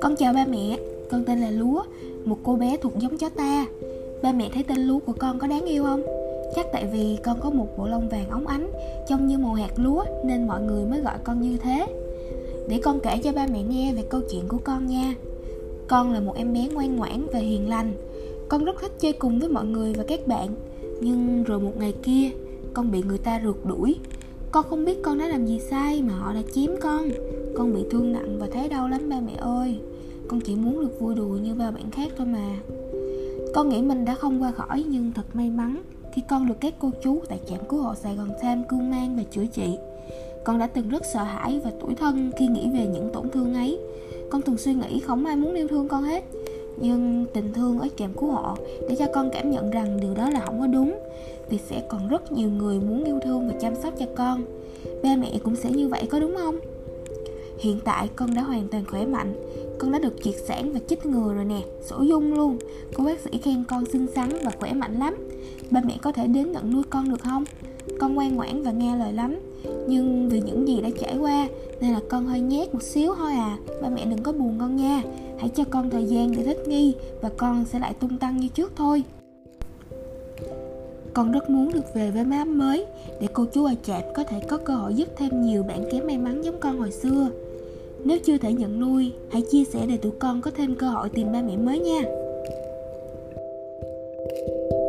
Con chào ba mẹ, con tên là Lúa, một cô bé thuộc giống chó ta. Ba mẹ thấy tên Lúa của con có đáng yêu không? Chắc tại vì con có một bộ lông vàng óng ánh, trông như màu hạt lúa nên mọi người mới gọi con như thế. Để con kể cho ba mẹ nghe về câu chuyện của con nha. Con là một em bé ngoan ngoãn và hiền lành. Con rất thích chơi cùng với mọi người và các bạn. Nhưng rồi một ngày kia, con bị người ta rượt đuổi. Con không biết con đã làm gì sai mà họ đã chiếm con. Con bị thương nặng và thấy đau lắm ba mẹ ơi. Con chỉ muốn được vui đùa như ba bạn khác thôi mà. Con nghĩ mình đã không qua khỏi, nhưng thật may mắn khi con được các cô chú tại trạm cứu hộ Sài Gòn Tham cưu mang và chữa trị. Con đã từng rất sợ hãi và tủi thân khi nghĩ về những tổn thương ấy. Con thường suy nghĩ không ai muốn yêu thương con hết. Nhưng tình thương ở kèm cứu họ để cho con cảm nhận rằng điều đó là không có đúng. Vì sẽ còn rất nhiều người muốn yêu thương và chăm sóc cho con. Ba mẹ cũng sẽ như vậy có đúng không? Hiện tại con đã hoàn toàn khỏe mạnh Con đã được triệt sản và chích ngừa rồi nè, Sổ dung luôn Cô bác sĩ khen con xinh xắn và khỏe mạnh lắm Ba mẹ có thể đến nhận nuôi con được không? Con ngoan ngoãn và nghe lời lắm Nhưng vì những gì đã trải qua, Nên là con hơi nhét một xíu thôi à Ba mẹ đừng có buồn con nha hãy cho con thời gian để thích nghi và con sẽ lại tung tăng như trước thôi. Con rất muốn được về với má mới để cô chú ở chạp có thể có cơ hội giúp thêm nhiều bạn kém may mắn giống con hồi xưa. Nếu chưa thể nhận nuôi, hãy chia sẻ để tụi con có thêm cơ hội tìm ba mẹ mới nha. thank you